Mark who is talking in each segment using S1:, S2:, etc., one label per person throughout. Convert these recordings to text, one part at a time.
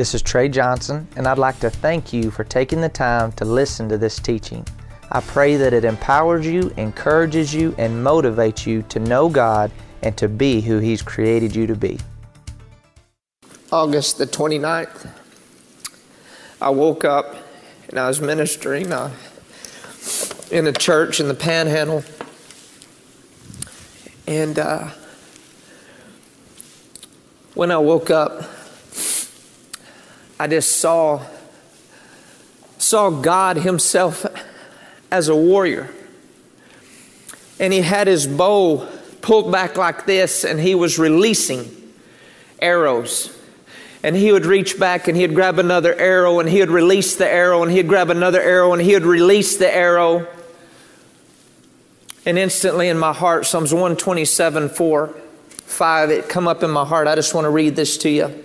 S1: This is Trey Johnson, and I'd like to thank you for taking the time to listen to this teaching. I pray that it empowers you, encourages you, and motivates you to know God and to be who He's created you to be.
S2: August the 29th, I woke up and I was ministering uh, in a church in the Panhandle. And uh, when I woke up, I just saw saw God Himself as a warrior. And He had His bow pulled back like this, and He was releasing arrows. And he would reach back and he'd grab another arrow and he would release the arrow and he'd grab another arrow and he would release the arrow. And instantly in my heart, Psalms 127 4, 5, it come up in my heart. I just want to read this to you.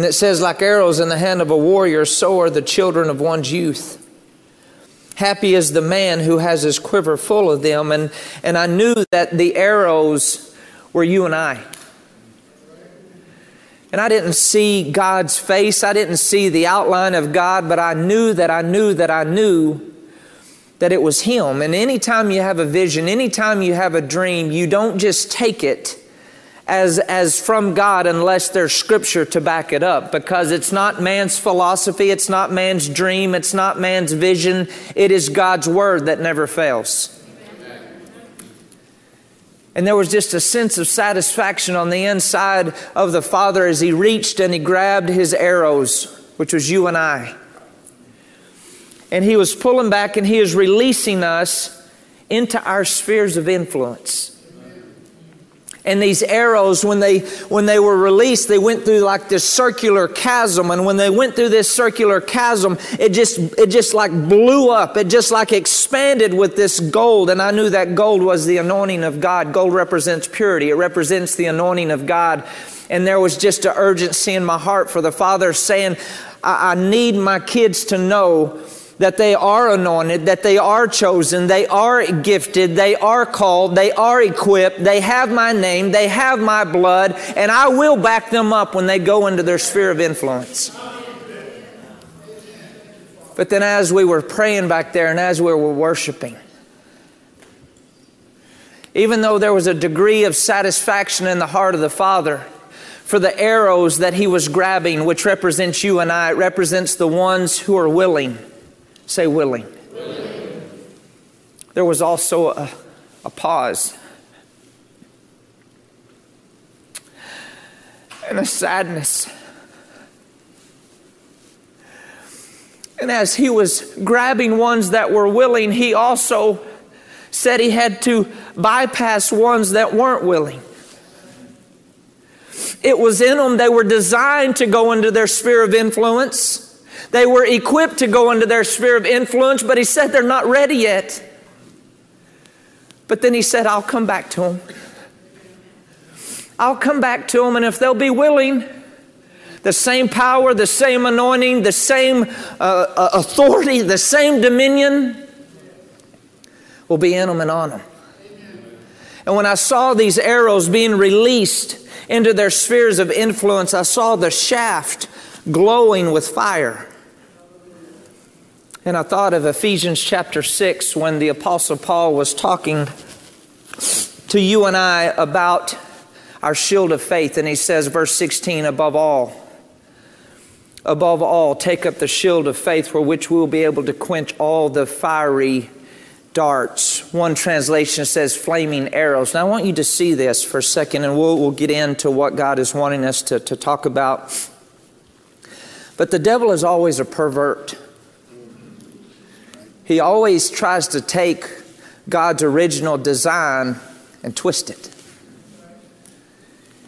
S2: And it says, like arrows in the hand of a warrior, so are the children of one's youth. Happy is the man who has his quiver full of them. And, and I knew that the arrows were you and I. And I didn't see God's face, I didn't see the outline of God, but I knew that I knew that I knew that it was Him. And anytime you have a vision, anytime you have a dream, you don't just take it as, as from God unless there's scripture to back it up because it's not man's philosophy, it's not man's dream, it's not man's vision, it is God's word that never fails. And there was just a sense of satisfaction on the inside of the Father as he reached and he grabbed his arrows, which was you and I. And he was pulling back and he is releasing us into our spheres of influence. And these arrows, when they, when they were released, they went through like this circular chasm. And when they went through this circular chasm, it just, it just like blew up. It just like expanded with this gold. And I knew that gold was the anointing of God. Gold represents purity. It represents the anointing of God. And there was just an urgency in my heart for the Father saying, I, I need my kids to know that they are anointed, that they are chosen, they are gifted, they are called, they are equipped, they have my name, they have my blood, and I will back them up when they go into their sphere of influence. But then, as we were praying back there and as we were worshiping, even though there was a degree of satisfaction in the heart of the Father, for the arrows that he was grabbing, which represents you and I, it represents the ones who are willing Say willing. willing. There was also a, a pause and a sadness. And as he was grabbing ones that were willing, he also said he had to bypass ones that weren't willing. It was in them, they were designed to go into their sphere of influence. They were equipped to go into their sphere of influence, but he said they're not ready yet. But then he said, I'll come back to them. I'll come back to them, and if they'll be willing, the same power, the same anointing, the same uh, uh authority, the same dominion will be in them and on them. And when I saw these arrows being released into their spheres of influence, I saw the shaft glowing with fire. And I thought of Ephesians chapter 6 when the Apostle Paul was talking to you and I about our shield of faith. And he says, verse 16, above all, above all, take up the shield of faith for which we will be able to quench all the fiery darts. One translation says flaming arrows. Now I want you to see this for a second and we'll, we'll get into what God is wanting us to, to talk about. But the devil is always a pervert. He always tries to take God's original design and twist it.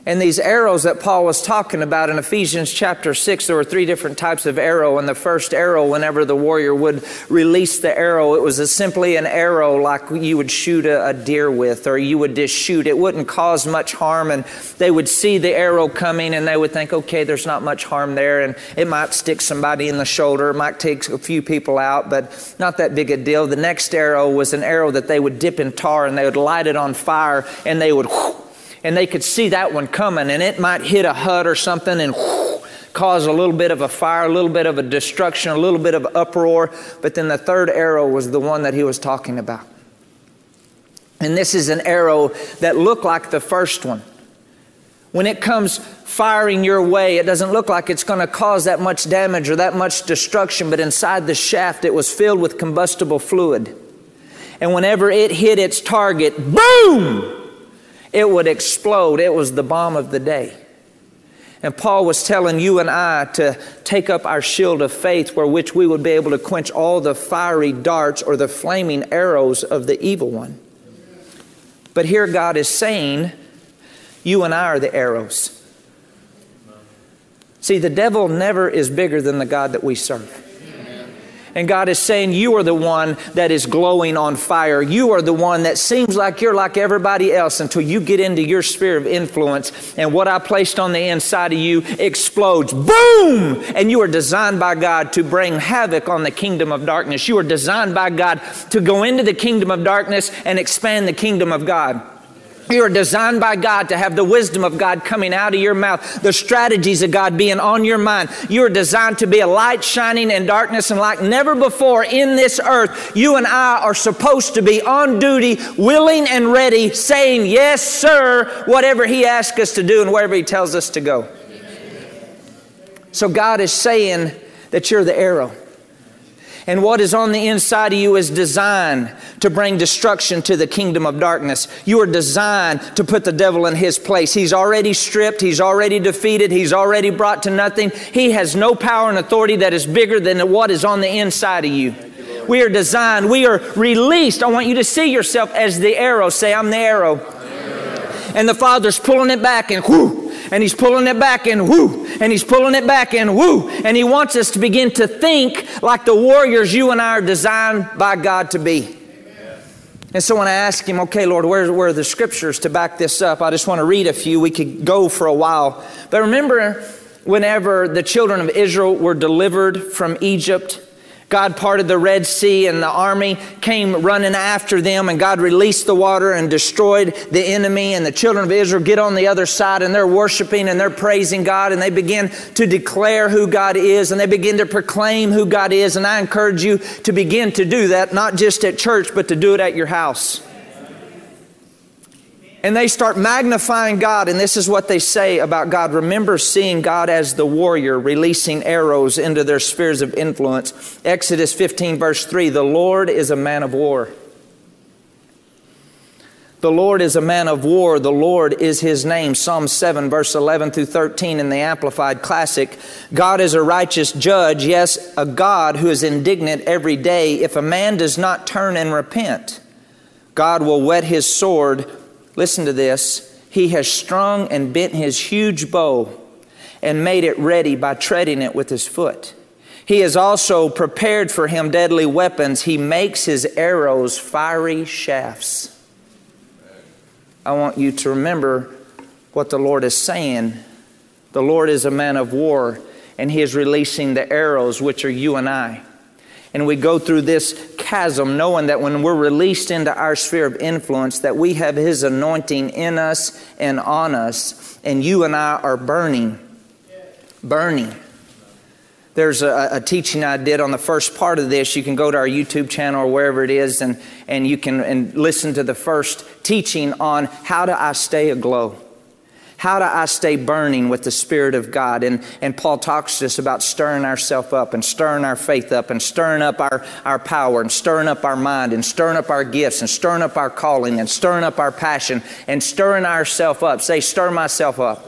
S2: And these arrows that Paul was talking about in Ephesians chapter 6, there were three different types of arrow. And the first arrow, whenever the warrior would release the arrow, it was a, simply an arrow like you would shoot a, a, deer with, or you would just shoot. It wouldn't cause much harm. And they would see the arrow coming and they would think, okay, there's not much harm there. And it might stick somebody in the shoulder, it might take a few people out, but not that big a deal. The next arrow was an arrow that they would dip in tar and they would light it on fire and they would. Whoosh, and they could see that one coming, and it might hit a hut or something and cause a little bit of a fire, a little bit of a destruction, a little bit of uproar. But then the third arrow was the one that he was talking about. And this is an arrow that looked like the first one. When it comes firing your way, it doesn't look like it's going to cause that much damage or that much destruction, but inside the shaft it was filled with combustible fluid. And whenever it hit its target, boom! It would explode. It was the bomb of the day. And Paul was telling you and I to take up our shield of faith, where which we would be able to quench all the fiery darts or the flaming arrows of the evil one. But here God is saying, you and I are the arrows. See, the devil never is bigger than the God that we serve. And God is saying, You are the one that is glowing on fire. You are the one that seems like you're like everybody else until you get into your sphere of influence. And what I placed on the inside of you explodes. Boom! And you are designed by God to bring havoc on the kingdom of darkness. You are designed by God to go into the kingdom of darkness and expand the kingdom of God. You are designed by God to have the wisdom of God coming out of your mouth, the strategies of God being on your mind. You are designed to be a light shining in darkness, and like never before in this earth, you and I are supposed to be on duty, willing and ready, saying, Yes, sir, whatever He asks us to do and wherever He tells us to go. So God is saying that you're the arrow. And what is on the inside of you is designed to bring destruction to the kingdom of darkness. You are designed to put the devil in his place. He's already stripped, he's already defeated, he's already brought to nothing. He has no power and authority that is bigger than what is on the inside of you. We are designed, we are released. I want you to see yourself as the arrow. Say, I'm the arrow. And the Father's pulling it back and whoo, and he's pulling it back and whoo, and he's pulling it back and whoo. And he wants us to begin to think like the warriors you and I are designed by God to be. And so when I ask him, okay, Lord, where, where are the scriptures to back this up? I just want to read a few. We could go for a while. But remember, whenever the children of Israel were delivered from Egypt, God parted the Red Sea and the army came running after them, and God released the water and destroyed the enemy. And the children of Israel get on the other side and they're worshiping and they're praising God and they begin to declare who God is and they begin to proclaim who God is. And I encourage you to begin to do that, not just at church, but to do it at your house and they start magnifying God, and this is what they say about God. Remember seeing God as the warrior releasing arrows into their spheres of influence. Exodus 15, verse 3 The Lord is a man of war. The Lord is a man of war. The Lord is his name. Psalm 7, verse 11 through 13 in the Amplified Classic. God is a righteous judge, yes, a God who is indignant every day. If a man does not turn and repent, God will whet his sword listen to this, he has strung and bent his huge bow and made it ready by treading it with his foot. He has also prepared for him deadly weapons. He makes his arrows fiery shafts. I want you to remember what the Lord is saying. The Lord is a man of war, and he is releasing the arrows, which are you and I and we go through this chasm knowing that when we're released into our sphere of influence that we have his anointing in us and on us and you and I are burning burning there's a, a, teaching I did on the first part of this. You can go to our YouTube channel or wherever it is, and, and you can and listen to the first teaching on how do I stay aglow. How do I stay burning with the Spirit of God? And, and Paul talks to us about stirring ourselves up and stirring our faith up and stirring up our, our power and stirring up our mind and stirring up our gifts and stirring up our calling and stirring up our passion and stirring ourselves up. Say, stir myself up.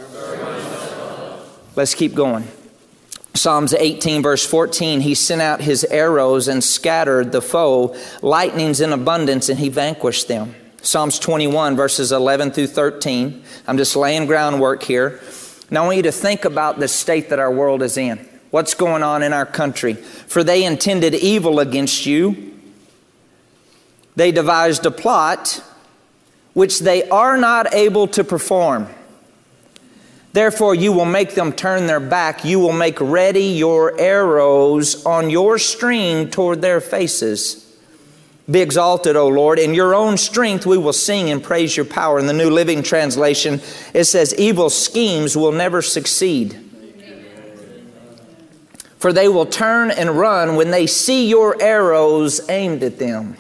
S2: Let's keep going. Psalms 18, verse 14, he sent out his arrows and scattered the foe, lightnings in abundance, and he vanquished them. Psalms 21, verses 11 through 13. I'm just laying groundwork here. Now, I want you to think about the state that our world is in. What's going on in our country? For they intended evil against you. They devised a plot which they are not able to perform. Therefore, you will make them turn their back. You will make ready your arrows on your string toward their faces. Be exalted, O Lord. In your own strength we will sing and praise your power. In the New Living Translation, it says, Evil schemes will never succeed. For they will turn and run when they see your arrows aimed at them.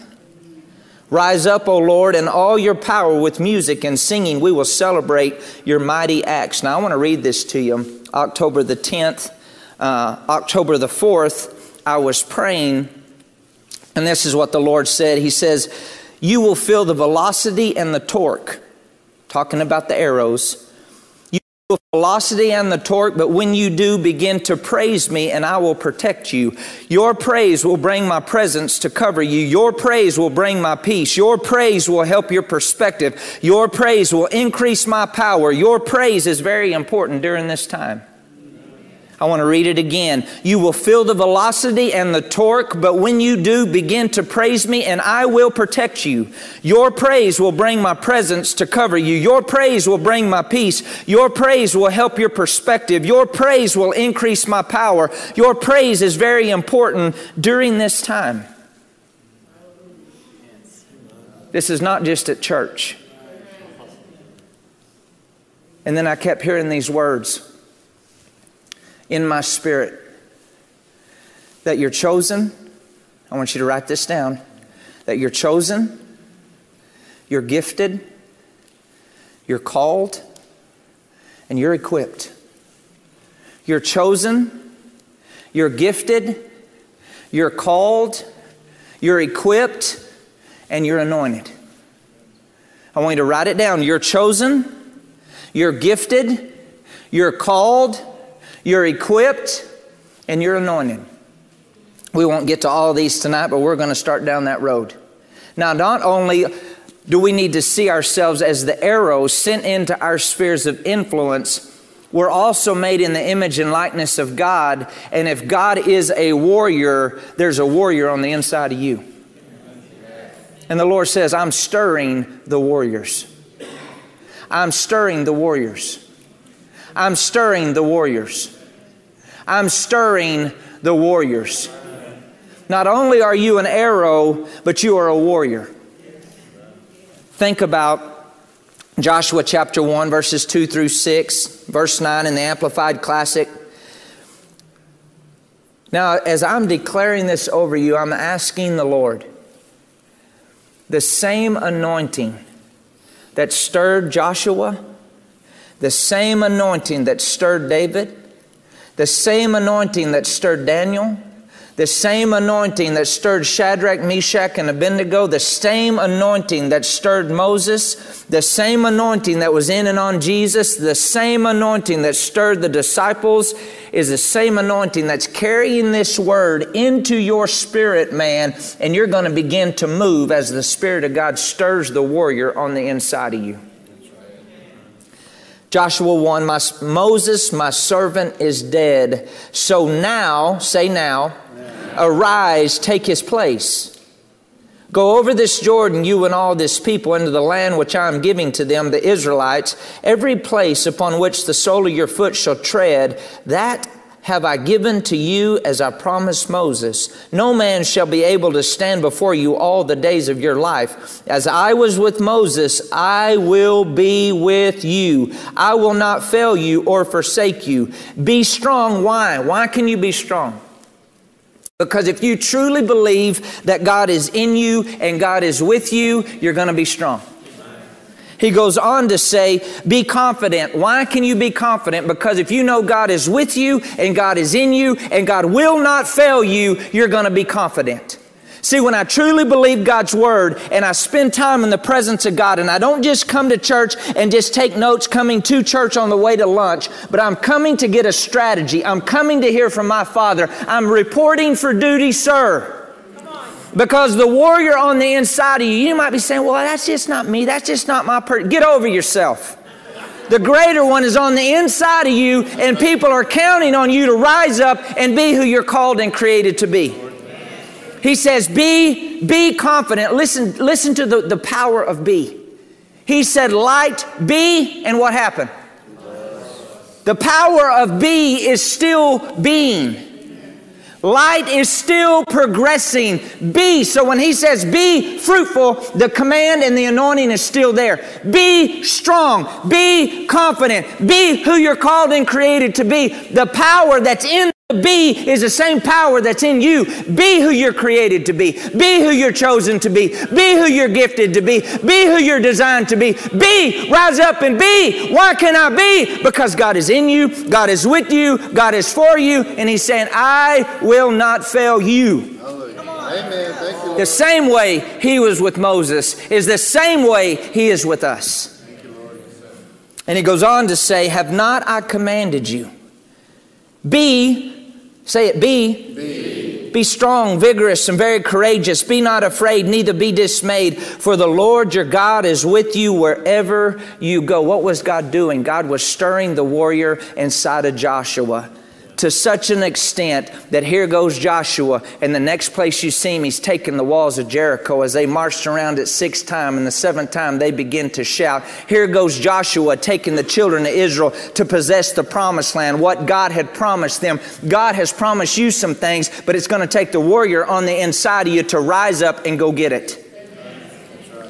S2: Rise up, O Lord, in all your power with music and singing. We will celebrate your mighty acts. Now, I want to read this to you. October the 10th, uh, October the 4th, I was praying and this is what the Lord said. He says, You will feel the velocity and the torque, talking about the arrows. You will velocity and the torque, but when you do, begin to praise me, and I will protect you. Your praise will bring my presence to cover you. Your praise will bring my peace. Your praise will help your perspective. Your praise will increase my power. Your praise is very important during this time. I want to read it again. You will feel the velocity and the torque, but when you do, begin to praise me and I will protect you. Your praise will bring my presence to cover you. Your praise will bring my peace. Your praise will help your perspective. Your praise will increase my power. Your praise is very important during this time. This is not just at church. And then I kept hearing these words in my spirit that you're chosen. I want you to write this down that you're chosen, you're gifted, you're called, and you're equipped. You're chosen, you're gifted, you're called, you're equipped, and you're anointed. I want you to write it down. You're chosen, you're gifted, you're called, you're equipped and you're anointed. We won't get to all these tonight, but we're going to start down that road. Now, not only do we need to see ourselves as the arrows sent into our spheres of influence, we're also made in the image and likeness of God. And if God is a warrior, there's a warrior on the inside of you. And the Lord says, I'm stirring the warriors. I'm stirring the warriors. I'm stirring the warriors. I'm stirring the warriors. Not only are you an arrow, but you are a warrior. Think about Joshua chapter 1, verses 2 through 6, verse 9 in the Amplified Classic. Now, as I'm declaring this over you, I'm asking the Lord the same anointing that stirred Joshua the same anointing that stirred David, the same anointing that stirred Daniel, the same anointing that stirred Shadrach, Meshach, and Abednego, the same anointing that stirred Moses, the same anointing that was in and on Jesus, the same anointing that stirred the disciples is the same anointing that's carrying this word into your spirit, man, and you're going to begin to move as the Spirit of God stirs the warrior on the inside of you. Joshua 1, my, Moses, my servant, is dead. So now, say now, arise, take his place. Go over this Jordan, you and all this people, into the land which I am giving to them, the Israelites. Every place upon which the sole of your foot shall tread, that have I given to you as I promised Moses. No man shall be able to stand before you all the days of your life. As I was with Moses, I will be with you. I will not fail you or forsake you. Be strong. Why? Why can you be strong? Because if you truly believe that God is in you and God is with you, you're going to be strong. He goes on to say, Be confident. Why can you be confident? Because if you know God is with you and God is in you and God will not fail you, you're going to be confident. See, when I truly believe God's word and I spend time in the presence of God and I don't just come to church and just take notes coming to church on the way to lunch, but I'm coming to get a strategy. I'm coming to hear from my Father. I'm reporting for duty, sir. Because the warrior on the inside of you, you might be saying, well, that's just not me. That's just not my person. Get over yourself. The greater one is on the inside of you, and people are counting on you to rise up and be who you're called and created to be. He says, Be, be confident. Listen, listen to the, the power of be. He said, Light, be, and what happened? The power of be is still being. Light is still progressing. Be. So when he says be fruitful, the command and the anointing is still there. Be strong. Be confident. Be who you're called and created to be. The power that's in be is the same power that's in you. Be who you're created to be. Be who you're chosen to be. Be who you're gifted to be. Be who you're designed to be. Be, rise up and be. Why can I be? Because God is in you, God is with you, God is for you, and He's saying, I will not fail you. Amen. The same way He was with Moses is the same way He is with us. And He goes on to say, Have not I commanded you? Be Say it, be. be. Be strong, vigorous, and very courageous. Be not afraid, neither be dismayed, for the Lord your God is with you wherever you go. What was God doing? God was stirring the warrior inside of Joshua to such an extent that here goes Joshua, and the next place you see him, he's taking the walls of Jericho as they marched around it six times, and the seventh time they begin to shout. Here goes Joshua taking the children of Israel to possess the promised land, what God had promised them. God has promised you some things, but it's going to take the warrior on the inside of you to rise up and go get it.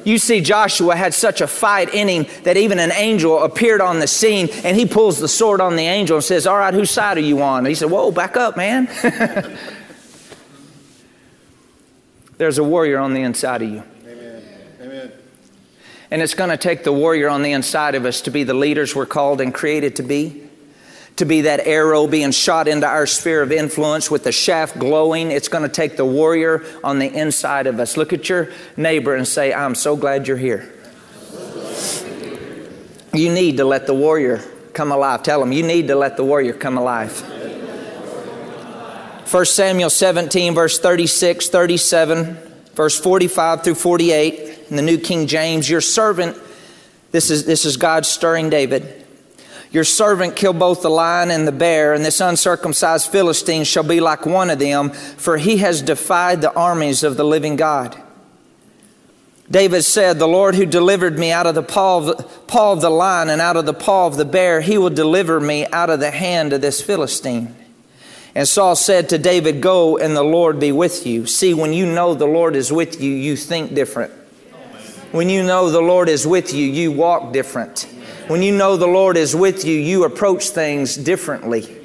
S2: You see, Joshua had such a fight in him that even an angel appeared on the scene and he pulls the sword on the angel and says, All right, whose side are you on? And he said, Whoa, back up, man. There's a warrior on the inside of you. Amen. Amen. And it's going to take the warrior on the inside of us to be the leaders we're called and created to be to be that arrow being shot into our sphere of influence with the shaft glowing. It's going to take the warrior on the inside of us. Look at your neighbor and say, I'm so glad you're here. You need to let the warrior come alive. Tell them, you need to let the warrior come alive. 1 Samuel 17, verse 36, 37, verse 45 through 48, in the New King James, your servant, this is, this is God stirring David. Your servant killed both the lion and the bear, and this uncircumcised Philistine shall be like one of them, for he has defied the armies of the living God. David said, The Lord who delivered me out of the paw of the, paw of the lion and out of the paw of the bear, he will deliver me out of the hand of this Philistine. And Saul said to David, Go and the Lord be with you. See, when you know the Lord is with you, you think different. When you know the Lord is with you, you walk different. When you know the Lord is with you, you approach things differently.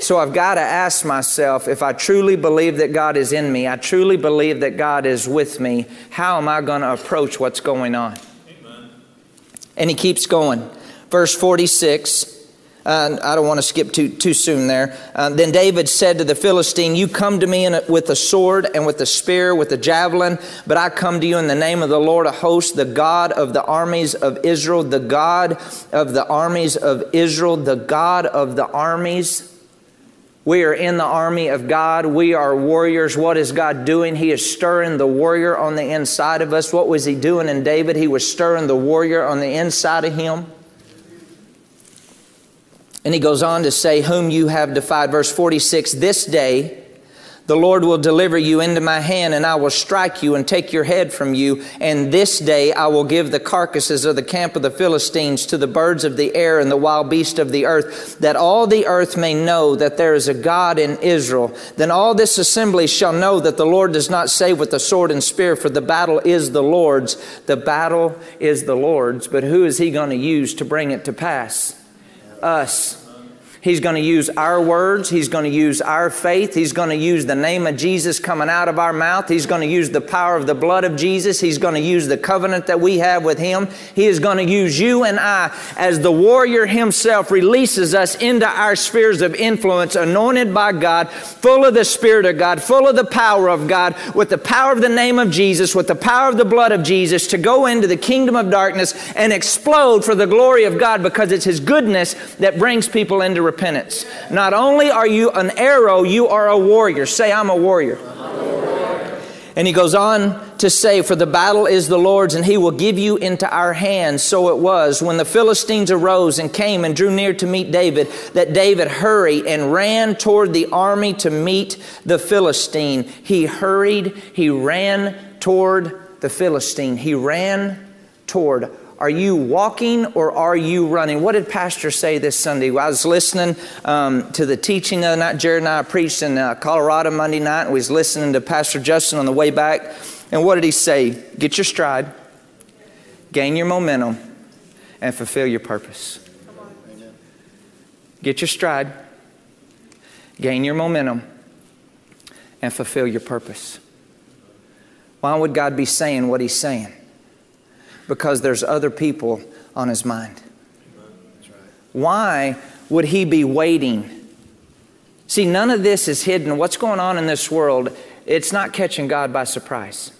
S2: So I've got to ask myself if I truly believe that God is in me, I truly believe that God is with me, how am I going to approach what's going on? Amen. And he keeps going. Verse 46 uh, I don't want to skip too, too soon there. Uh, then David said to the Philistine, You come to me a, with a sword and with a spear, with a javelin, but I come to you in the name of the Lord of hosts, the God of the armies of Israel, the God of the armies of Israel, the God of the armies. We are in the army of God. We are warriors. What is God doing? He is stirring the warrior on the inside of us. What was He doing in David? He was stirring the warrior on the inside of him. And he goes on to say, Whom you have defied. Verse 46 This day the Lord will deliver you into my hand, and I will strike you and take your head from you. And this day I will give the carcasses of the camp of the Philistines to the birds of the air and the wild beasts of the earth, that all the earth may know that there is a God in Israel. Then all this assembly shall know that the Lord does not save with the sword and spear, for the battle is the Lord's. The battle is the Lord's. But who is he going to use to bring it to pass? Us. He's going to use our words. He's going to use our faith. He's going to use the name of Jesus coming out of our mouth. He's going to use the power of the blood of Jesus. He's going to use the covenant that we have with Him. He is going to use you and I as the warrior Himself releases us into our spheres of influence, anointed by God, full of the Spirit of God, full of the power of God, with the power of the name of Jesus, with the power of the blood of Jesus to go into the kingdom of darkness and explode for the glory of God because it's His goodness that brings people into repentance. Not only are you an arrow, you are a warrior. Say, I'm a warrior. And he goes on to say, For the battle is the Lord's, and he will give you into our hands. So it was when the Philistines arose and came and drew near to meet David, that David hurried and ran toward the army to meet the Philistine. He hurried, he ran toward the Philistine. He ran toward are you walking or are you running? What did Pastor say this Sunday? I was listening um, to the teaching the night. Jared and I preached in uh, Colorado Monday night, and we was listening to Pastor Justin on the way back. And what did he say? Get your stride, gain your momentum, and fulfill your purpose. Get your stride, gain your momentum, and fulfill your purpose. Why would God be saying what He's saying? Because there's other people on his mind. Why would he be waiting? See, none of this is hidden. What's going on in this world, it's not catching God by surprise.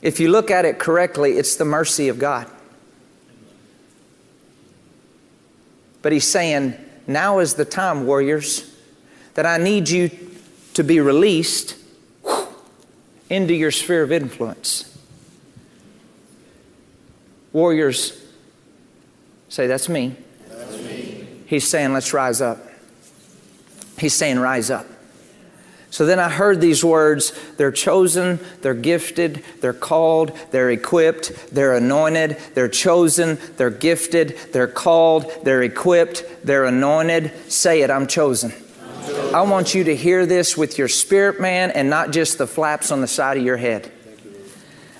S2: If you look at it correctly, it's the mercy of God. But he's saying, now is the time, warriors, that I need you to be released into your sphere of influence. Warriors say, That's me.
S3: That's me.
S2: He's saying, Let's rise up. He's saying, Rise up. So then I heard these words they're chosen, they're gifted, they're called, they're equipped, they're anointed, they're chosen, they're gifted, they're called, they're equipped, they're anointed. Say it, I'm chosen. I'm chosen. I want you to hear this with your spirit, man, and not just the flaps on the side of your head.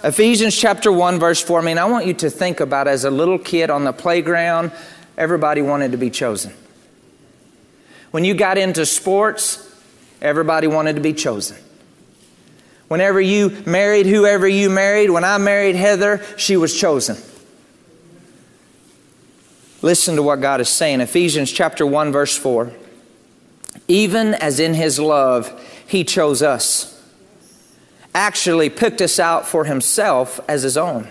S2: Ephesians chapter 1, verse 4. I mean, I want you to think about as a little kid on the playground, everybody wanted to be chosen. When you got into sports, everybody wanted to be chosen. Whenever you married whoever you married, when I married Heather, she was chosen. Listen to what God is saying. Ephesians chapter 1, verse 4. Even as in his love, he chose us actually picked us out for himself as his own.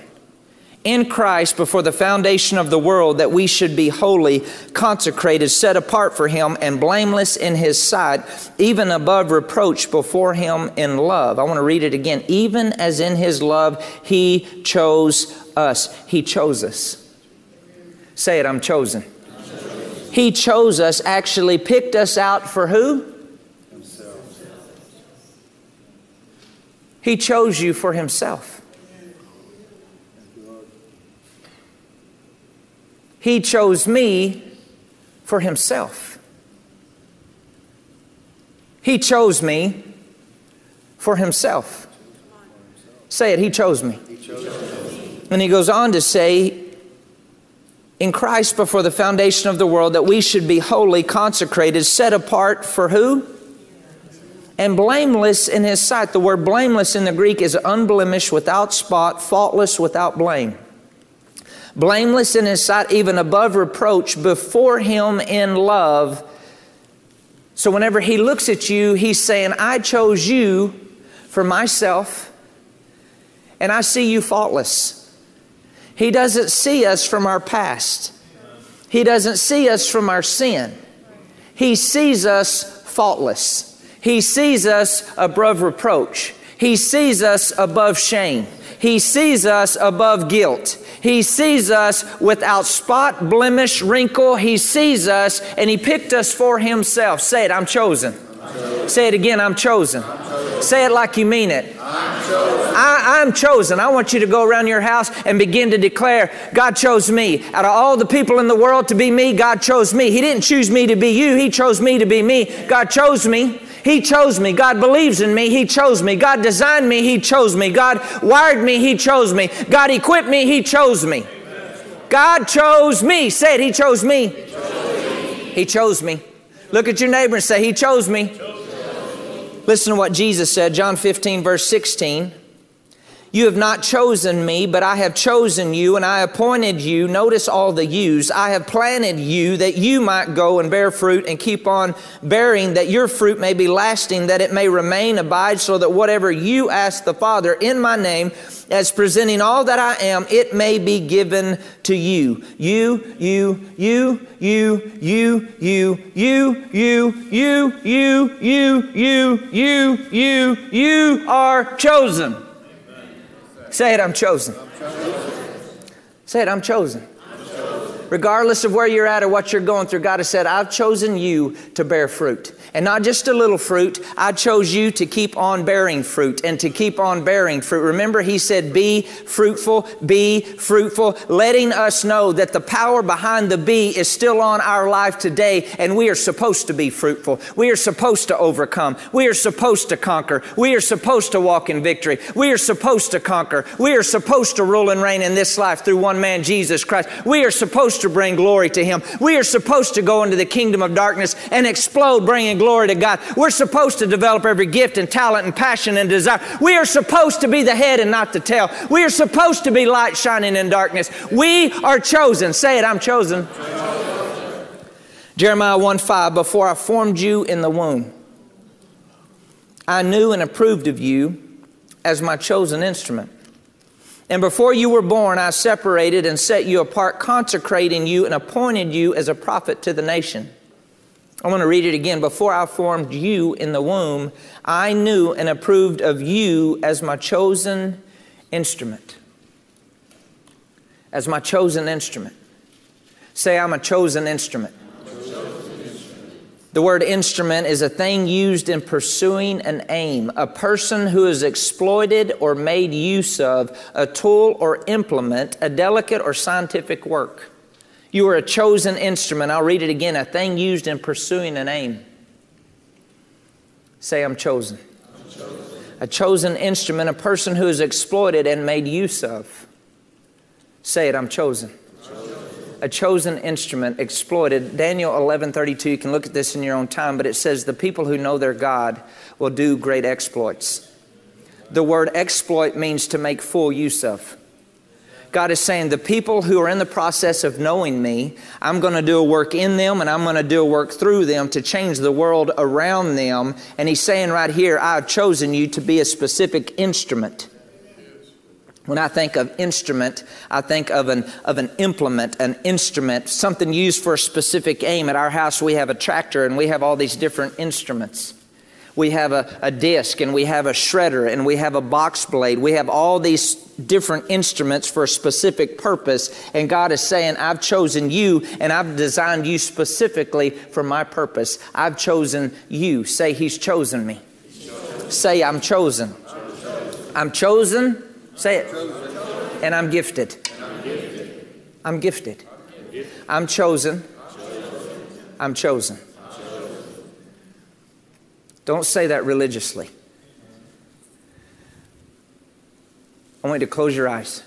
S2: In Christ, before the foundation of the world, that we should be holy, consecrated, set apart for him, and blameless in his sight, even above reproach before him in love. I want to read it again. Even as in his love, he chose us. He chose us. Say it, I'm chosen. I'm chosen. He chose us, actually picked us out for who? He chose you for Himself. He chose me for Himself. He chose me for Himself. Say it, He chose me. And He goes on to say, in Christ before the foundation of the world, that we should be holy, consecrated, set apart for who? And blameless in his sight. The word blameless in the Greek is unblemished, without spot, faultless, without blame. Blameless in his sight, even above reproach, before him in love. So whenever he looks at you, he's saying, I chose you for myself, and I see you faultless. He doesn't see us from our past. He doesn't see us from our sin. He sees us faultless. He sees us above reproach. He sees us above shame. He sees us above guilt. He sees us without spot, blemish, wrinkle. He sees us and He picked us for Himself. Say it, I'm chosen. I'm chosen. Say it again, I'm chosen. I'm chosen. Say it like you mean it. I'm chosen. I, I'm chosen. I want you to go around your house and begin to declare, God chose me. Out of all the people in the world to be me, God chose me. He didn't choose me to be you, He chose me to be me. God chose me. He chose me. God believes in me. He chose me. God designed me. He chose me. God wired me. He chose me. God equipped me. He chose me. God chose me. Say it. He chose me. He chose me. Look at your neighbor and say, He chose me. Listen to what Jesus said, John 15, verse 16. You have not chosen me, but I have chosen you, and I appointed you. Notice all the yous. I have planted you that you might go and bear fruit and keep on bearing, that your fruit may be lasting, that it may remain, abide, so that whatever you ask the Father in my name, as presenting all that I am, it may be given to you. You, you, you, you, you, you, you, you, you, you, you, you, you, you, you are chosen. Say it, I'm chosen. I'm chosen. Say it, I'm chosen. I'm chosen. Regardless of where you're at or what you're going through, God has said, I've chosen you to bear fruit and not just a little fruit. I chose you to keep on bearing fruit and to keep on bearing fruit. Remember, he said, Be fruitful, be fruitful, letting us know that the power behind the be is still on our life today, and we are supposed to be fruitful. We are supposed to overcome. We are supposed to conquer. We are supposed to walk in victory. We are supposed to conquer. We are supposed to rule and reign in this life through one man, Jesus Christ. We are supposed to bring glory to Him. We are supposed to go into the kingdom of darkness and explode, bringing glory to God. We're supposed to develop every gift and talent and passion and desire. We are supposed to be the head and not the tail. We are supposed to be light shining in darkness. We are chosen. Say it, I'm chosen. chosen. Jeremiah 1 5, before I formed you in the womb, I knew and approved of you as my chosen instrument. And before you were born, I separated and set you apart, consecrating you and appointed you as a prophet to the nation. I want to read it again. Before I formed you in the womb, I knew and approved of you as my chosen instrument. As my chosen instrument. Say, I'm a chosen instrument. The word instrument is a thing used in pursuing an aim, a person who is exploited or made use of, a tool or implement, a delicate or scientific work. You are a chosen instrument. I'll read it again a thing used in pursuing an aim. Say, I'm chosen. I'm chosen. A chosen instrument, a person who is exploited and made use of. Say it, I'm chosen. A chosen instrument exploited. Daniel 11:32. You can look at this in your own time, but it says the people who know their God will do great exploits. The word exploit means to make full use of. God is saying, the people who are in the process of knowing me, I'm going to do a work in them and I'm going to do a work through them to change the world around them. And He's saying right here, I've chosen you to be a specific instrument. When I think of instrument, I think of an, of an implement, an instrument, something used for a specific aim. At our house, we have a tractor and we have all these different instruments. We have a, a disc and we have a shredder and we have a box blade. We have all these different instruments for a specific purpose. And God is saying, I've chosen you and I've designed you specifically for my purpose. I've chosen you. Say, He's chosen me. Chosen. Say, I'm chosen. I'm chosen. I'm chosen. Say it. And I'm gifted. I'm gifted. I'm chosen. I'm chosen. Don't say that religiously. I want you to close your eyes.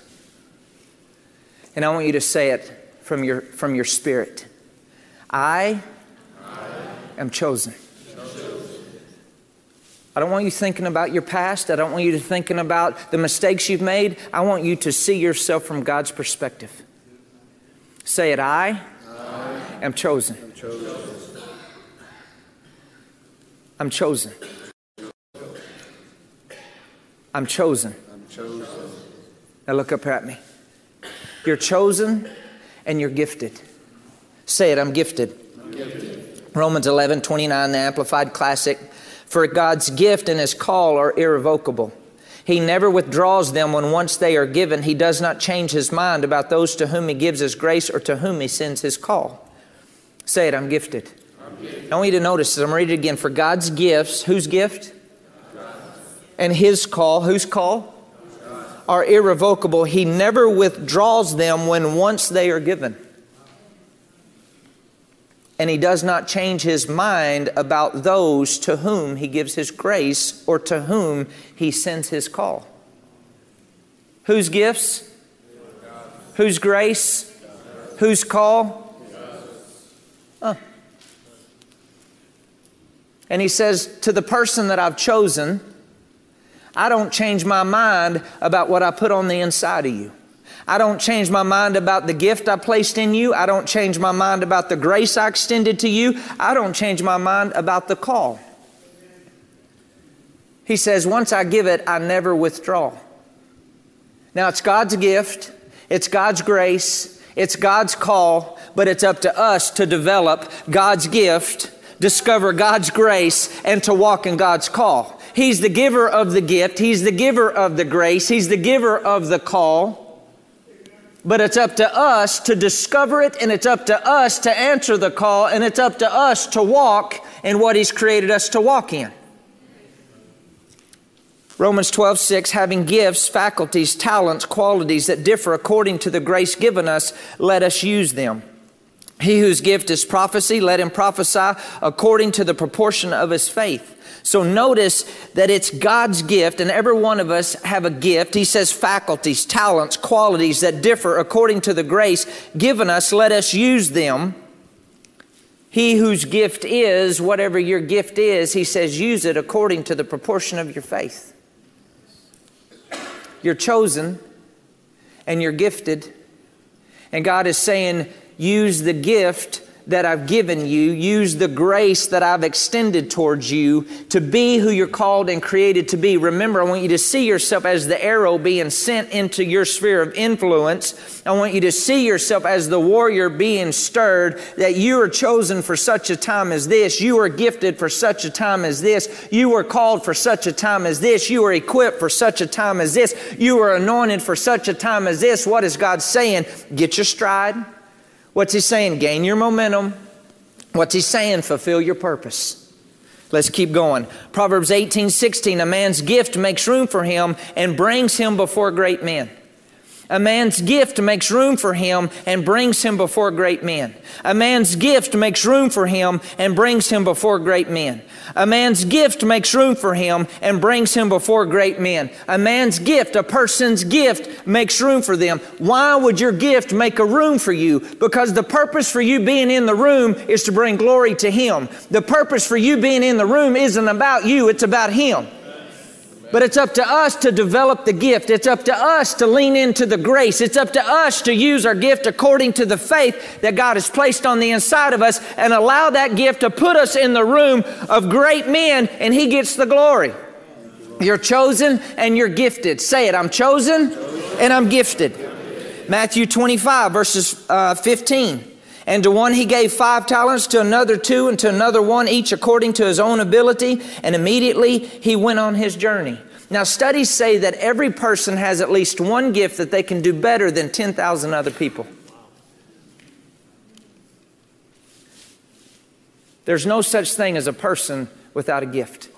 S2: And I want you to say it from your, from your spirit. I, am chosen. I don't want you thinking about your past. I don't want you to thinking about the mistakes you've made. I want you to see yourself from God's perspective. Say it, I, am chosen. I'm chosen. I'm chosen. I'm chosen. I'm chosen. Now look up at me. You're chosen and you're gifted. Say it, I'm gifted. I'm gifted. Romans 11, 29, the Amplified Classic. For God's gift and His call are irrevocable. He never withdraws them when once they are given. He does not change His mind about those to whom He gives His grace or to whom He sends His call. Say it, I'm gifted. I want you to notice, I'm read it again. For God's gifts, whose gift? And His call, whose call? Are irrevocable. He never withdraws them when once they are given. And He does not change His mind about those to whom He gives His grace or to whom He sends His call. Whose gifts? Whose grace? Whose call? Huh. And he says, To the person that I've chosen, I don't change my mind about what I put on the inside of you. I don't change my mind about the gift I placed in you. I don't change my mind about the grace I extended to you. I don't change my mind about the call. He says, once I give it, I never withdraw. Now, it's God's gift, it's God's grace, it's God's call, but it's up to us to develop God's gift, discover God's grace, and to walk in God's call. He's the giver of the gift, He's the giver of the grace, He's the giver of the call. But it's up to us to discover it, and it's up to us to answer the call, and it's up to us to walk in what He's created us to walk in. Romans 12, 6, having gifts, faculties, talents, qualities that differ according to the grace given us, let us use them. He whose gift is prophecy, let him prophesy according to the proportion of his faith. So notice that it's God's gift, and every one of us have a gift. He says faculties, talents, qualities that differ according to the grace given us. Let us use them. He whose gift is, whatever your gift is, he says, use it according to the proportion of your faith. You're chosen and you're gifted. And God is saying, use the gift that I've given you, use the grace that I've extended towards you to be who you're called and created to be. Remember, I want you to see yourself as the arrow being sent into your sphere of influence. I want you to see yourself as the warrior being stirred, that you are chosen for such a time as this. You are gifted for such a time as this. You are called for such a time as this. You are equipped for such a time as this. You are anointed for such a time as this. What is God saying? Get your stride What's he saying? Gain your momentum. What's he saying? Fulfill your purpose. Let's keep going. Proverbs 18 16. A man's gift makes room for him and brings him before great men. A man's gift makes room for him and brings him before great men. A man's gift makes room for him and brings him before great men. A man's gift makes room for him and brings him before great men. A man's gift, a person's gift, makes room for them. Why would your gift make a room for you? Because the purpose for you being in the room is to bring glory to him. The purpose for you being in the room isn't about you, it's about him. But it's up to us to develop the gift. It's up to us to lean into the grace. It's up to us to use our gift according to the faith that God has placed on the inside of us and allow that gift to put us in the room of great men and He gets the glory. You're chosen and you're gifted. Say it I'm chosen and I'm gifted. Matthew 25, verses uh, 15. And to one he gave five talents, to another two, and to another one, each according to his own ability. And immediately he went on his journey. Now, studies say that every person has at least one gift that they can do better than 10,000 other people. There's no such thing as a person without a gift.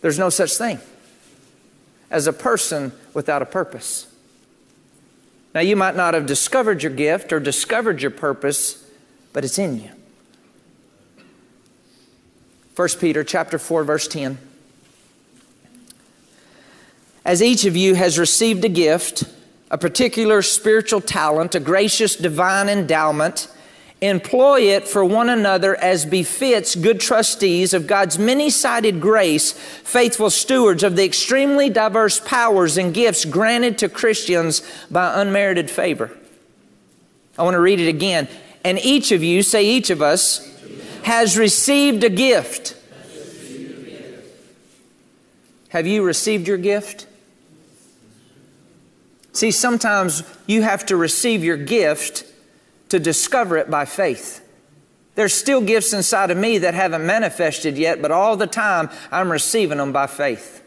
S2: There's no such thing as a person without a purpose. Now, you might not have discovered your gift or discovered your purpose, but it's in you. 1 Peter chapter 4 verse 10 as each of you has received a gift, a particular spiritual talent, a gracious divine endowment, employ it for one another as befits good trustees of God's many sided grace, faithful stewards of the extremely diverse powers and gifts granted to Christians by unmerited favor. I want to read it again. And each of you, say each of us, has received a gift. Have you received your gift? See, sometimes you have to receive your gift to discover it by faith. There's still gifts inside of me that haven't manifested yet, but all the time I'm receiving them by faith.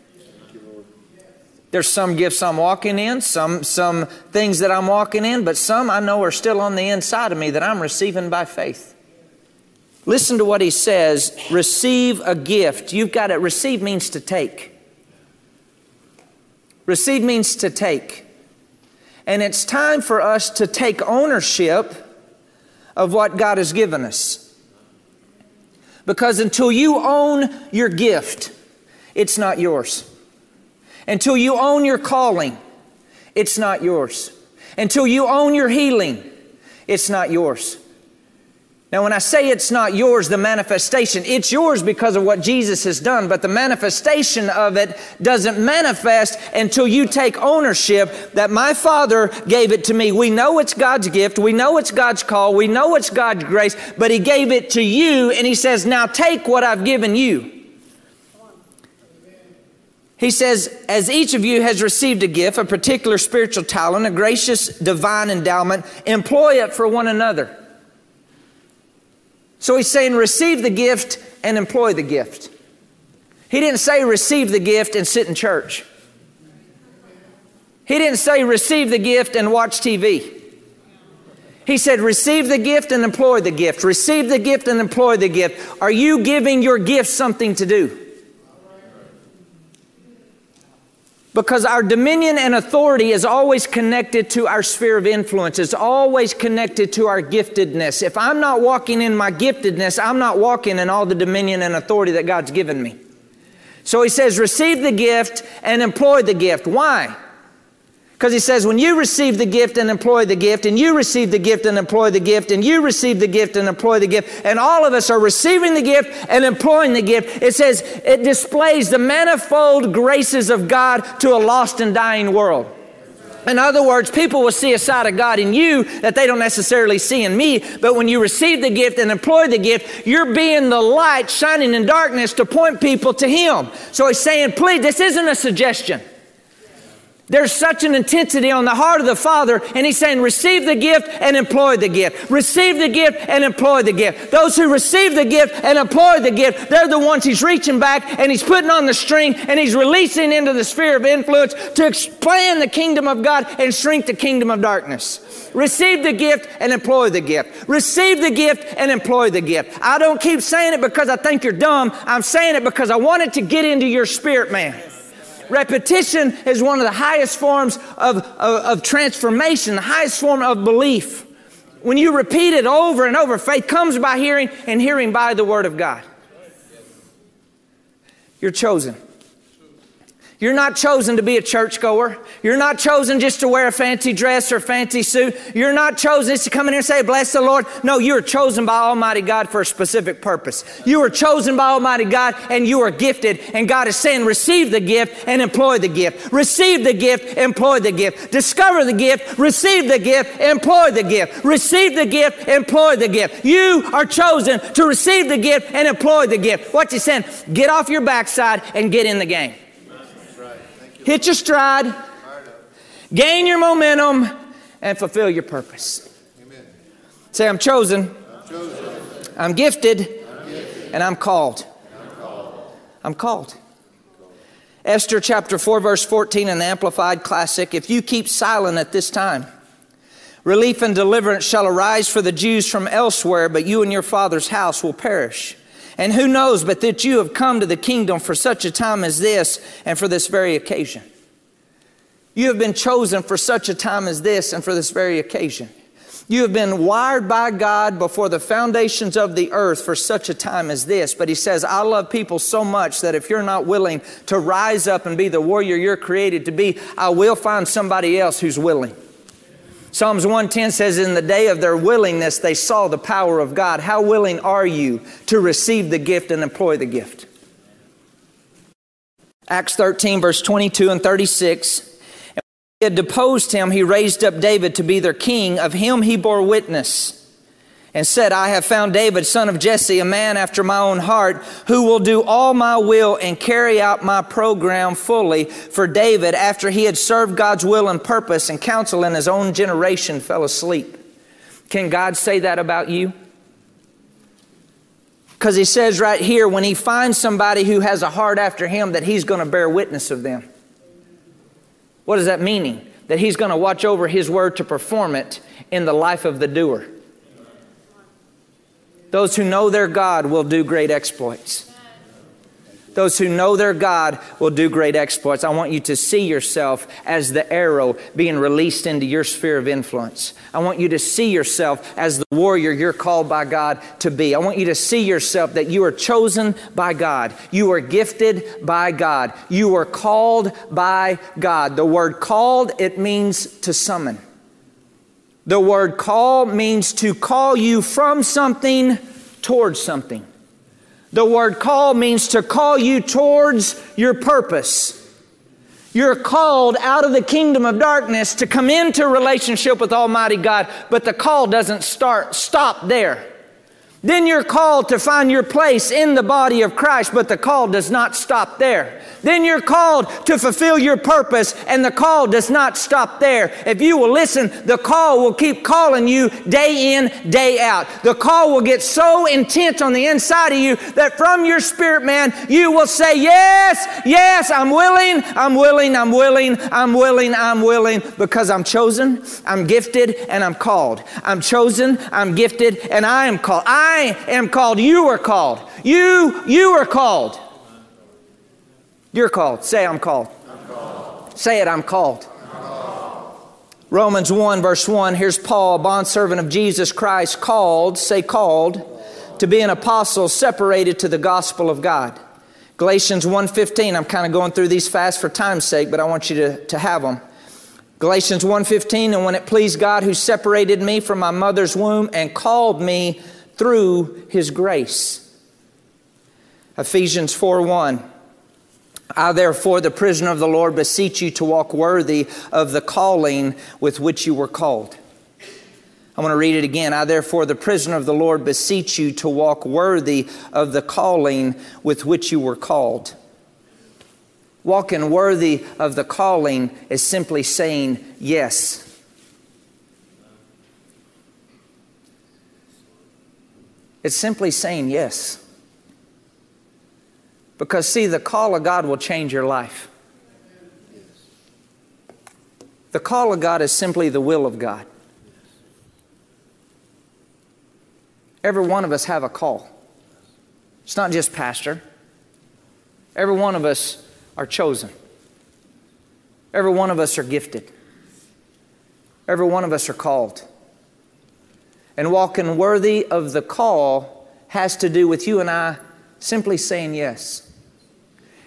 S2: There's some gifts I'm walking in, some, some things that I'm walking in, but some I know are still on the inside of me that I'm receiving by faith. Listen to what he says receive a gift. You've got it. Receive means to take. Receive means to take. And it's time for us to take ownership of what God has given us. Because until you own your gift, it's not yours. Until you own your calling, it's not yours. Until you own your healing, it's not yours. Now, when I say it's not yours, the manifestation, it's yours because of what Jesus has done, but the manifestation of it doesn't manifest until you take ownership that my Father gave it to me. We know it's God's gift, we know it's God's call, we know it's God's grace, but He gave it to you, and He says, Now take what I've given you. He says, As each of you has received a gift, a particular spiritual talent, a gracious divine endowment, employ it for one another. So he's saying, receive the gift and employ the gift. He didn't say receive the gift and sit in church. He didn't say receive the gift and watch TV. He said, receive the gift and employ the gift. Receive the gift and employ the gift. Are you giving your gift something to do? Because our dominion and authority is always connected to our sphere of influence, it's always connected to our giftedness. If I'm not walking in my giftedness, I'm not walking in all the dominion and authority that God's given me. So he says, receive the gift and employ the gift. Why? Because he says, when you receive the gift and employ the gift, and you receive the gift and employ the gift, and you receive the gift and employ the gift, and all of us are receiving the gift and employing the gift, it says it displays the manifold graces of God to a lost and dying world. In other words, people will see a side of God in you that they don't necessarily see in me. But when you receive the gift and employ the gift, you're being the light shining in darkness to point people to Him. So He's saying, please, this isn't a suggestion. There's such an intensity on the heart of the Father, and He's saying, receive the gift and employ the gift. Receive the gift and employ the gift. Those who receive the gift and employ the gift, they're the ones He's reaching back and He's putting on the string and He's releasing into the sphere of influence to expand the kingdom of God and shrink the kingdom of darkness. Receive the gift and employ the gift. Receive the gift and employ the gift. I don't keep saying it because I think you're dumb. I'm saying it because I want it to get into your spirit, man. Repetition is one of the highest forms of, of, of transformation, the highest form of belief. When you repeat it over and over, faith comes by hearing and hearing by the Word of God. You're chosen. You're not chosen to be a churchgoer. You're not chosen just to wear a fancy dress or fancy suit. You're not chosen just to come in here and say, Bless the Lord. No, you are chosen by Almighty God for a specific purpose. You are chosen by Almighty God and you are gifted. And God is saying, Receive the gift and employ the gift. Receive the gift, employ the gift. Discover the gift, receive the gift, employ the gift. Receive the gift, employ the gift. You are chosen to receive the gift and employ the gift. What you saying? Get off your backside and get in the game hit your stride, gain your momentum, and fulfill your purpose. Amen. Say, I'm chosen, I'm, chosen. I'm, gifted, I'm gifted, and I'm called. I'm called. I'm called. Esther chapter 4, verse 14 in the Amplified Classic. If you keep silent at this time, relief and deliverance shall arise for the Jews from elsewhere, but you and your father's house will perish. And who knows but that you have come to the kingdom for such a time as this and for this very occasion. You have been chosen for such a time as this and for this very occasion. You have been wired by God before the foundations of the earth for such a time as this. But He says, I love people so much that if you're not willing to rise up and be the warrior you're created to be, I will find somebody else who's willing. Psalms 110 says, In the day of their willingness, they saw the power of God. How willing are you to receive the gift and employ the gift? Acts 13, verse 22 and 36. And when he had deposed him, he raised up David to be their king. Of him he bore witness and said, I have found David, son of Jesse, a man after my own heart, who will do all my will and carry out my program fully. For David, after he had served God's will and purpose and counsel in his own generation, fell asleep. Can God say that about you? Because he says right here, when he finds somebody who has a heart after him, that he's going to bear witness of them. What does that mean? That he's going to watch over his word to perform it in the life of the doer. Those who know their God will do great exploits. Those who know their God will do great exploits. I want you to see yourself as the arrow being released into your sphere of influence. I want you to see yourself as the warrior you're called by God to be. I want you to see yourself that you are chosen by God. You are gifted by God. You are called by God. The word called, it means to summon. The word call means to call you from something towards something. The word call means to call you towards your purpose. You're called out of the kingdom of darkness to come into relationship with Almighty God, but the call doesn't start stop there. Then you're called to find your place in the body of Christ, but the call does not stop there. Then you're called to fulfill your purpose, and the call does not stop there. If you will listen, the call will keep calling you day in, day out. The call will get so intense on the inside of you that from your spirit, man, you will say, Yes, yes, I'm willing, I'm willing, I'm willing, I'm willing, I'm willing, because I'm chosen, I'm gifted, and I'm called. I'm chosen, I'm gifted, and I am called. I am called. You are called. You, you are called. You're called. Say, I'm called. I'm called. Say it, I'm called. I'm called. Romans 1, verse 1. Here's Paul, a bondservant of Jesus Christ, called, say, called, to be an apostle separated to the gospel of God. Galatians 1:15. I'm kind of going through these fast for time's sake, but I want you to, to have them. Galatians 1:15, and when it pleased God who separated me from my mother's womb and called me through his grace. Ephesians 4 1. I, therefore, the prisoner of the Lord, beseech you to walk worthy of the calling with which you were called. I want to read it again. I, therefore, the prisoner of the Lord, beseech you to walk worthy of the calling with which you were called. Walking worthy of the calling is simply saying yes. It's simply saying yes. Because, see, the call of God will change your life. The call of God is simply the will of God. Every one of us have a call. It's not just pastor. Every one of us are chosen. Every one of us are gifted. Every one of us are called. And walking worthy of the call has to do with you and I simply saying yes.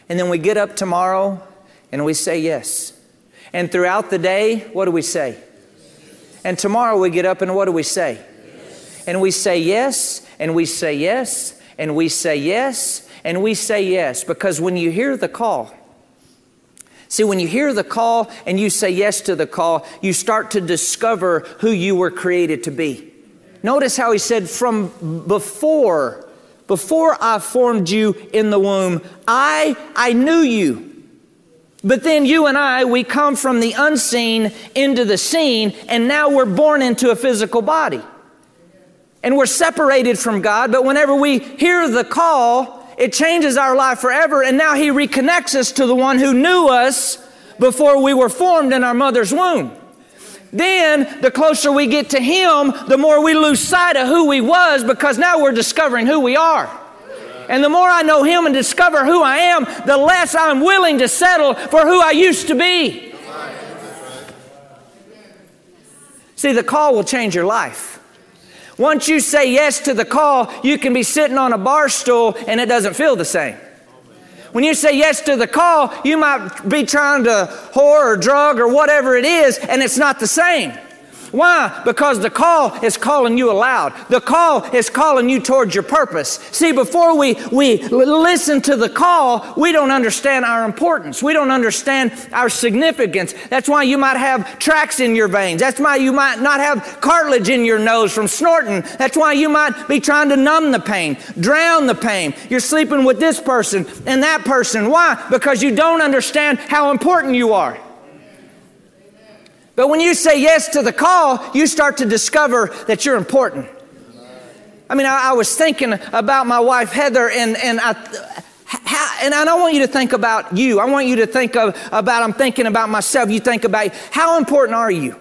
S2: And then we get up tomorrow and we say yes. And throughout the day, what do we say? And tomorrow we get up and what do we say? And we say yes, and we say yes, and we say yes, and we say yes. Because when you hear the call, see, when you hear the call and you say yes to the call, you start to discover who you were created to be. Notice how he said, from before before I formed you in the womb, I, I knew you. But then you and I, we come from the unseen into the seen, and now we're born into a physical body. And we're separated from God, but whenever we hear the call, it changes our life forever, and now He reconnects us to the one who knew us before we were formed in our mother's womb. Then, the closer we get to Him, the more we lose sight of who He was because now we're discovering who we are. And the more I know Him and discover who I am, the less I'm willing to settle for who I used to be. See, the call will change your life. Once you say yes to the call, you can be sitting on a bar stool and it doesn't feel the same. When you say yes to the call, you might be trying to whore or drug or whatever it is, and it's not the same. Why? Because the call is calling you aloud. The call is calling you towards your purpose. See, before we, we listen to the call, we don't understand our importance. We don't understand our significance. That's why you might have tracks in your veins. That's why you might not have cartilage in your nose from snorting. That's why you might be trying to numb the pain, drown the pain. You're sleeping with this person and that person. Why? Because you don't understand how important you are. But when you say yes to the call, you start to discover that you're important. I mean, I, I was thinking about my wife Heather, and, and I. How, and I don't want you to think about you. I want you to think of, about, I'm thinking about myself. You think about how important are you?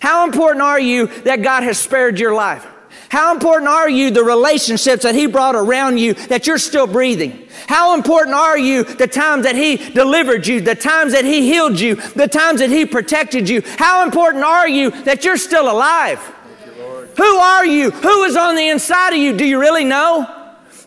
S2: How important are you that God has spared your life? How important are you, the relationships that He brought around you, that you're still breathing? How important are you, the times that He delivered you, the times that He healed you, the times that He protected you? How important are you that you're still alive? You, Who are you? Who is on the inside of you? Do you really know?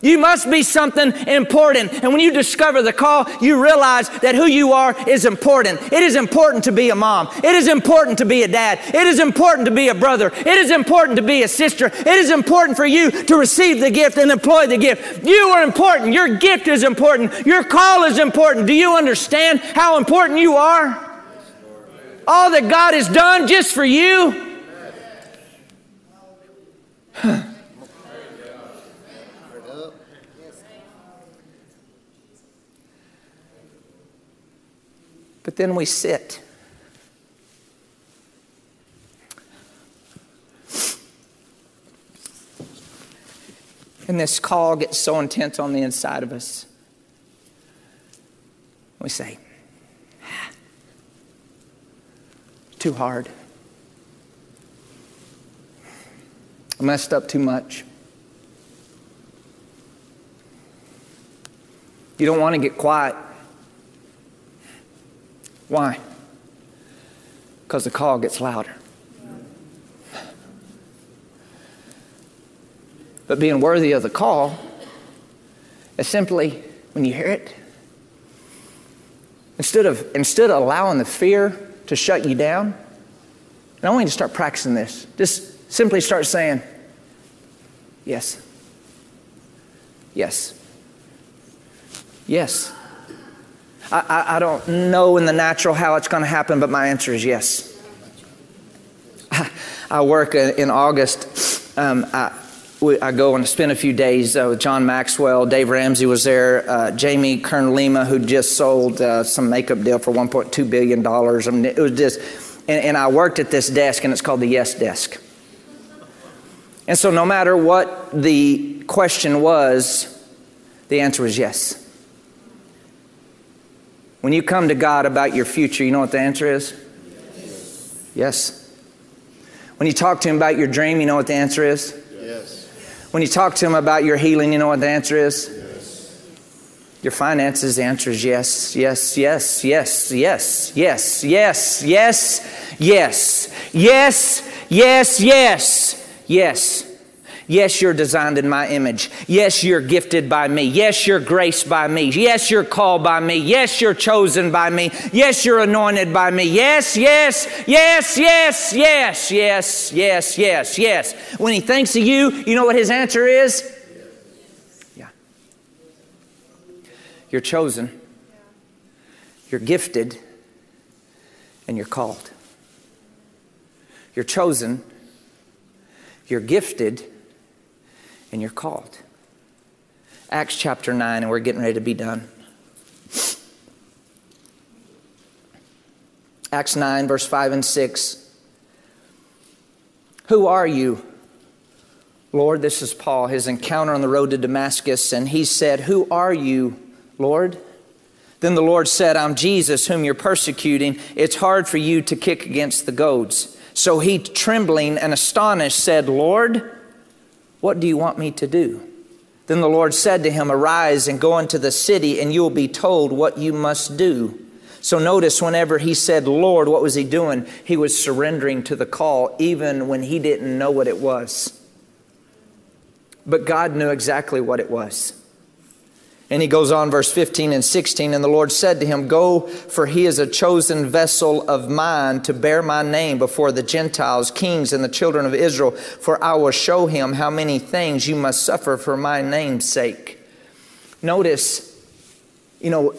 S2: You must be something important. And when you discover the call, you realize that who you are is important. It is important to be a mom. It is important to be a dad. It is important to be a brother. It is important to be a sister. It is important for you to receive the gift and employ the gift. You are important. Your gift is important. Your call is important. Do you understand how important you are? All that God has done just for you. Huh. But then we sit. And this call gets so intense on the inside of us. We say, ah, too hard. I messed up too much. You don't want to get quiet. Why? Because the call gets louder. But being worthy of the call is simply when you hear it, instead of, instead of allowing the fear to shut you down, and I want you to start practicing this. Just simply start saying, Yes. Yes. Yes. I, I, don't know in the natural how it's going to happen, but my answer is yes. I, work in August. Um, I, I go and spend a few days uh, with John Maxwell. Dave Ramsey was there. Uh, Jamie Kern Lima, who just sold uh, some makeup deal for $1.2 billion. I mean, it was just, and, and I worked at this desk, and it's called the Yes Desk. And so, no matter what the question was, the answer was yes. When you come to God about your future, you know what the answer is? Yes. yes. When you talk to Him about your dream, you know what the answer is? Yes. When you talk to Him about your healing, you know what the answer is? Yes. Your finances, the answer is yes, yes, yes, yes, yes, yes, yes, yes, yes, yes, yes, yes, yes. Yes, you're designed in my image. Yes, you're gifted by me. Yes, you're graced by me. Yes, you're called by me. Yes, you're chosen by me. Yes, you're anointed by me. Yes, yes, yes, yes, yes, yes, yes, yes, yes. When he thinks of you, you know what his answer is? Yeah. You're chosen, you're gifted, and you're called. You're chosen, you're gifted, and you're called. Acts chapter 9, and we're getting ready to be done. Acts 9, verse 5 and 6. Who are you? Lord, this is Paul, his encounter on the road to Damascus, and he said, Who are you, Lord? Then the Lord said, I'm Jesus, whom you're persecuting. It's hard for you to kick against the goads. So he, trembling and astonished, said, Lord, what do you want me to do? Then the Lord said to him, Arise and go into the city, and you will be told what you must do. So notice whenever he said, Lord, what was he doing? He was surrendering to the call, even when he didn't know what it was. But God knew exactly what it was. And he goes on, verse 15 and 16. And the Lord said to him, Go, for he is a chosen vessel of mine to bear my name before the Gentiles, kings, and the children of Israel. For I will show him how many things you must suffer for my name's sake. Notice, you know,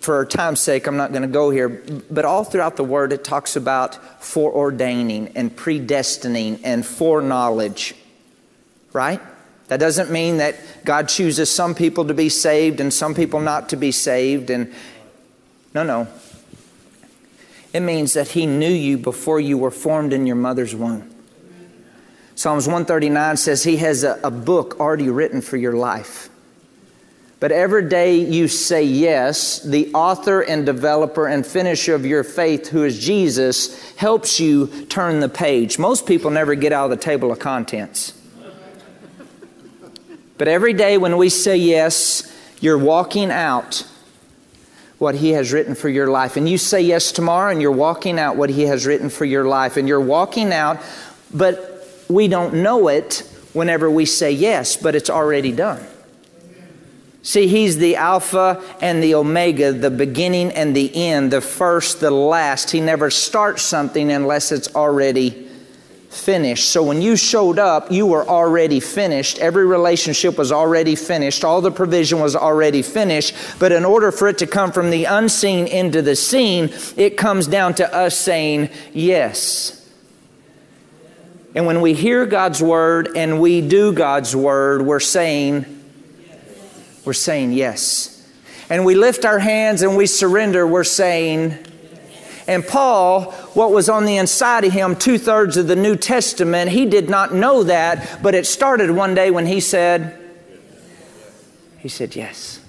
S2: for time's sake, I'm not going to go here, but all throughout the word it talks about foreordaining and predestining and foreknowledge, right? That doesn't mean that God chooses some people to be saved and some people not to be saved. And no, no. It means that He knew you before you were formed in your mother's womb. Psalms 139 says He has a, a book already written for your life. But every day you say yes, the author and developer and finisher of your faith, who is Jesus, helps you turn the page. Most people never get out of the table of contents. But every day when we say yes, you're walking out what He has written for your life. And you say yes tomorrow, and you're walking out what He has written for your life. And you're walking out, but we don't know it whenever we say yes, but it's already done. See, He's the Alpha and the Omega, the beginning and the end, the first, the last. He never starts something unless it's already finished. So when you showed up, you were already finished. Every relationship was already finished. All the provision was already finished. But in order for it to come from the unseen into the seen, it comes down to us saying yes. And when we hear God's word and we do God's word, we're saying, we're saying yes. And we lift our hands and we surrender, we're saying, and Paul, what was on the inside of him, two thirds of the New Testament, he did not know that, but it started one day when he said, he said yes.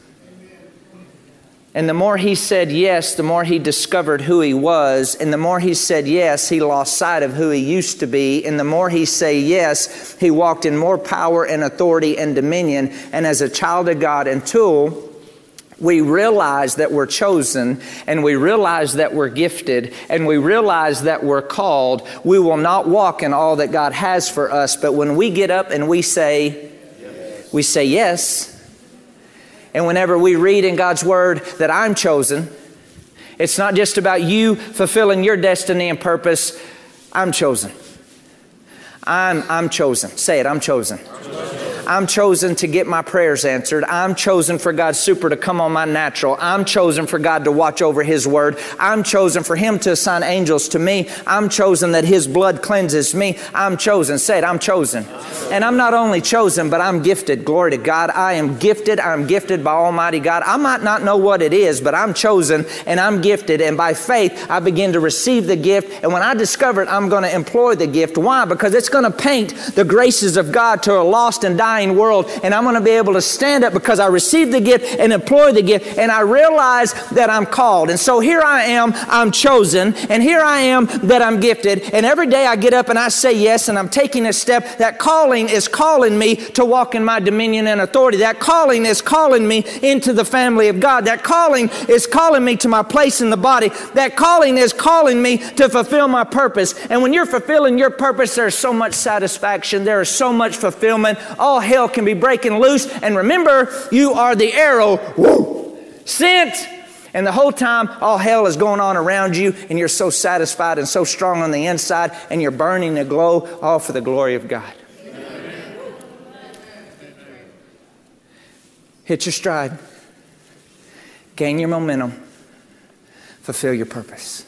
S2: And the more he said yes, the more he discovered who he was. And the more he said yes, he lost sight of who he used to be. And the more he said yes, he walked in more power and authority and dominion. And as a child of God, until we realize that we're chosen and we realize that we're gifted and we realize that we're called, we will not walk in all that God has for us. But when we get up and we say, yes. we say yes, and whenever we read in God's Word that I'm chosen, it's not just about you fulfilling your destiny and purpose. I'm chosen. I'm, I'm chosen. Say it, I'm chosen. I'm chosen. I'm chosen to get my prayers answered. I'm chosen for God's super to come on my natural. I'm chosen for God to watch over His word. I'm chosen for Him to assign angels to me. I'm chosen that His blood cleanses me. I'm chosen. Say it, I'm chosen. And I'm not only chosen, but I'm gifted. Glory to God. I am gifted. I'm gifted by Almighty God. I might not know what it is, but I'm chosen and I'm gifted. And by faith, I begin to receive the gift. And when I discover it, I'm going to employ the gift. Why? Because it's going to paint the graces of God to a lost and dying dying world, and I'm going to be able to stand up because I received the gift and employ the gift, and I realize that I'm called. And so here I am, I'm chosen, and here I am that I'm gifted. And every day I get up and I say yes, and I'm taking a step. That calling is calling me to walk in my dominion and authority. That calling is calling me into the family of God. That calling is calling me to my place in the body. That calling is calling me to fulfill my purpose. And when you're fulfilling your purpose, there's so much satisfaction, there is so much fulfillment. All hell can be breaking loose. And remember, you are the arrow woo, sent. And the whole time, all hell is going on around you, and you're so satisfied and so strong on the inside, and you're burning the glow, all for the glory of God. Hit your stride, gain your momentum, fulfill your purpose.